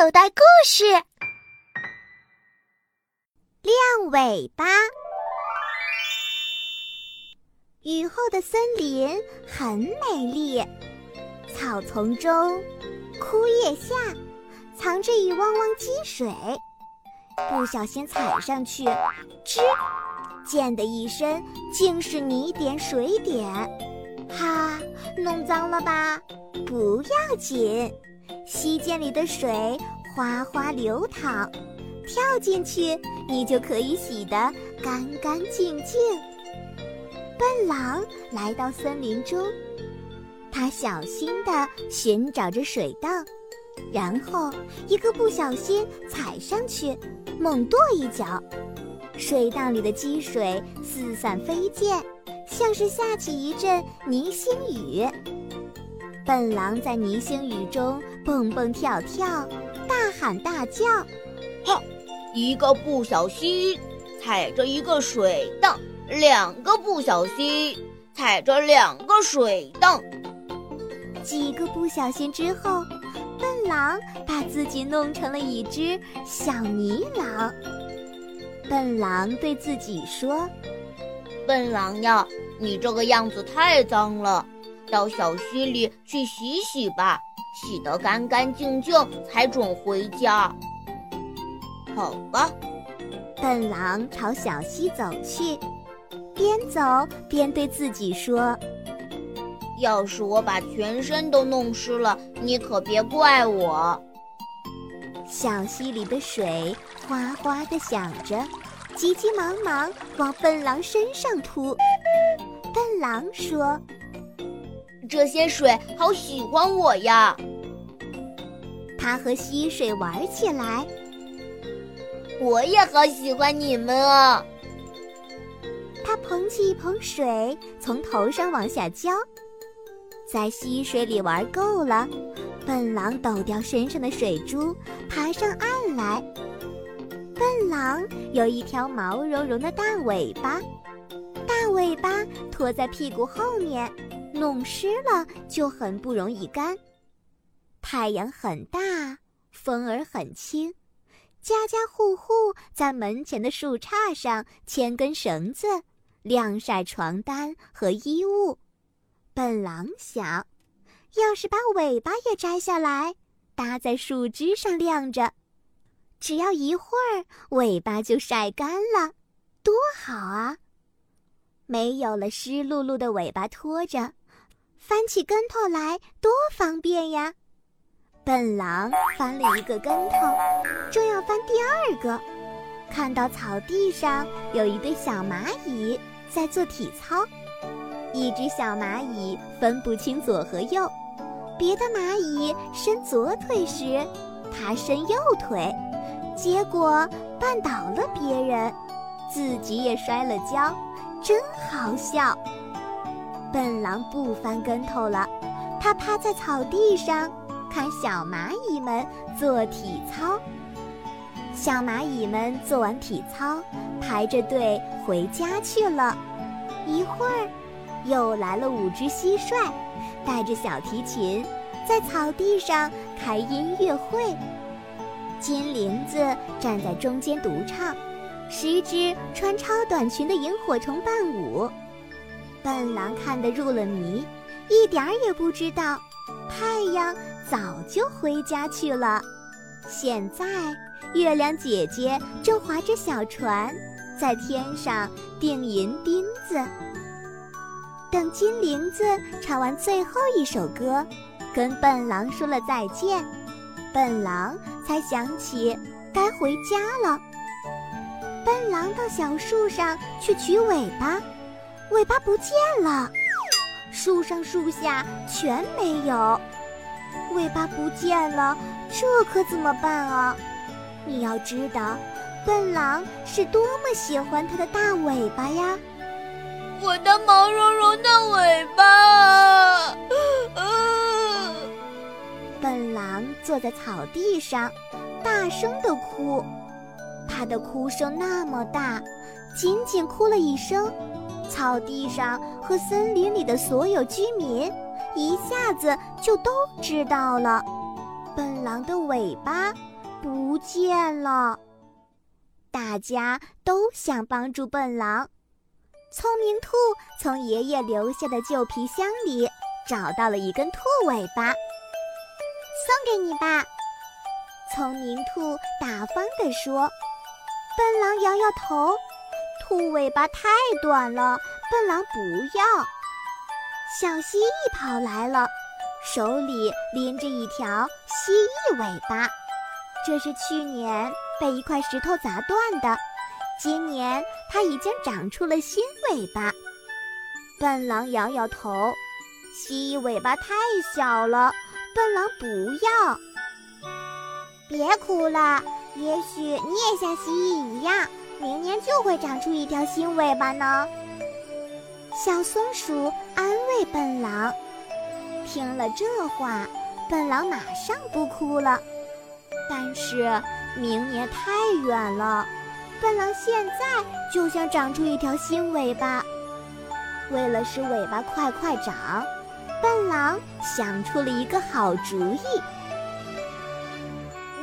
口袋故事：亮尾巴。雨后的森林很美丽，草丛中、枯叶下藏着一汪汪积水，不小心踩上去，吱，溅的一身竟是泥点水点。哈，弄脏了吧？不要紧。溪涧里的水哗哗流淌，跳进去你就可以洗得干干净净。笨狼来到森林中，他小心地寻找着水道，然后一个不小心踩上去，猛跺一脚，水道里的积水四散飞溅，像是下起一阵泥星雨。笨狼在泥星雨中蹦蹦跳跳，大喊大叫：“哈！一个不小心踩着一个水荡，两个不小心踩着两个水荡。几个不小心之后，笨狼把自己弄成了一只小泥狼。笨狼对自己说：“笨狼呀，你这个样子太脏了。”到小溪里去洗洗吧，洗得干干净净才准回家。好吧，笨狼朝小溪走去，边走边对自己说：“要是我把全身都弄湿了，你可别怪我。”小溪里的水哗哗地响着，急急忙忙往笨狼身上扑。笨狼说。这些水好喜欢我呀！它和溪水玩起来。我也好喜欢你们啊！他捧起一捧水，从头上往下浇。在溪水里玩够了，笨狼抖掉身上的水珠，爬上岸来。笨狼有一条毛茸茸的大尾巴，大尾巴拖在屁股后面。弄湿了就很不容易干。太阳很大，风儿很轻，家家户户在门前的树杈上牵根绳子，晾晒床单和衣物。笨狼想，要是把尾巴也摘下来，搭在树枝上晾着，只要一会儿，尾巴就晒干了，多好啊！没有了湿漉漉的尾巴拖着。翻起跟头来多方便呀！笨狼翻了一个跟头，正要翻第二个，看到草地上有一对小蚂蚁在做体操。一只小蚂蚁分不清左和右，别的蚂蚁伸左腿时，它伸右腿，结果绊倒了别人，自己也摔了跤，真好笑。笨狼不翻跟头了，他趴在草地上看小蚂蚁们做体操。小蚂蚁们做完体操，排着队回家去了。一会儿，又来了五只蟋蟀，带着小提琴，在草地上开音乐会。金铃子站在中间独唱，十只穿超短裙的萤火虫伴舞。笨狼看得入了迷，一点儿也不知道，太阳早就回家去了。现在，月亮姐姐正划着小船，在天上钉银钉子。等金铃子唱完最后一首歌，跟笨狼说了再见，笨狼才想起该回家了。笨狼到小树上去取尾巴。尾巴不见了，树上树下全没有，尾巴不见了，这可怎么办啊？你要知道，笨狼是多么喜欢它的大尾巴呀！我的毛茸茸的尾巴！笨狼坐在草地上，大声的哭，它的哭声那么大，仅仅哭了一声。草地上和森林里的所有居民一下子就都知道了，笨狼的尾巴不见了。大家都想帮助笨狼。聪明兔从爷爷留下的旧皮箱里找到了一根兔尾巴，送给你吧。聪明兔大方地说。笨狼摇摇头，兔尾巴太短了，笨狼不要。小蜥蜴跑来了，手里拎着一条蜥蜴尾巴，这是去年被一块石头砸断的。今年它已经长出了新尾巴。笨狼摇摇头，蜥蜴尾巴太小了，笨狼不要。别哭了，也许你也像蜥蜴一样，明年就会长出一条新尾巴呢。小松鼠安慰笨狼。听了这话，笨狼马上不哭了。但是明年太远了。笨狼现在就想长出一条新尾巴，为了使尾巴快快长，笨狼想出了一个好主意：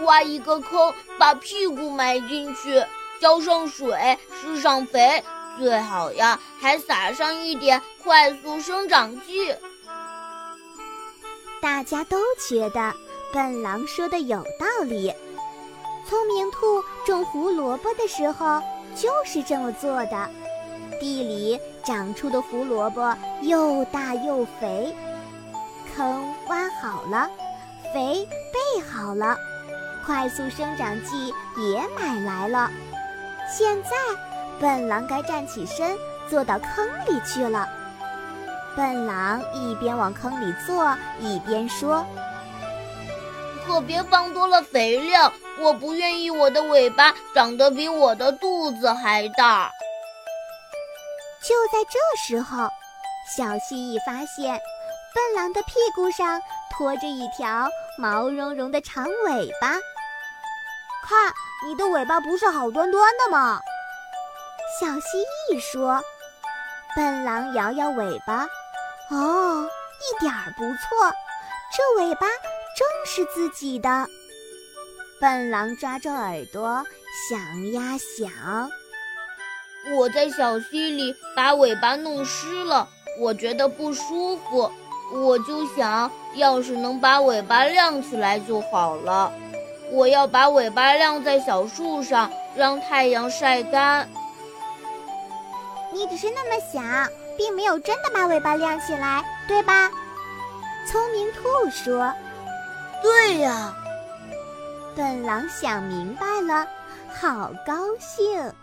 挖一个坑，把屁股埋进去，浇上水，施上肥，最好呀还撒上一点快速生长剂。大家都觉得笨狼说的有道理。聪明兔种胡萝卜的时候就是这么做的，地里长出的胡萝卜又大又肥，坑挖好了，肥备好了，快速生长剂也买来了。现在，笨狼该站起身坐到坑里去了。笨狼一边往坑里坐，一边说。可别放多了肥料，我不愿意我的尾巴长得比我的肚子还大。就在这时候，小蜥蜴发现笨狼的屁股上拖着一条毛茸茸的长尾巴。看，你的尾巴不是好端端的吗？小蜥蜴说。笨狼摇摇尾巴，哦，一点儿不错，这尾巴。正是自己的。笨狼抓着耳朵想呀想，我在小溪里把尾巴弄湿了，我觉得不舒服，我就想，要是能把尾巴晾起来就好了。我要把尾巴晾在小树上，让太阳晒干。你只是那么想，并没有真的把尾巴亮起来，对吧？聪明兔说。对呀，笨狼想明白了，好高兴。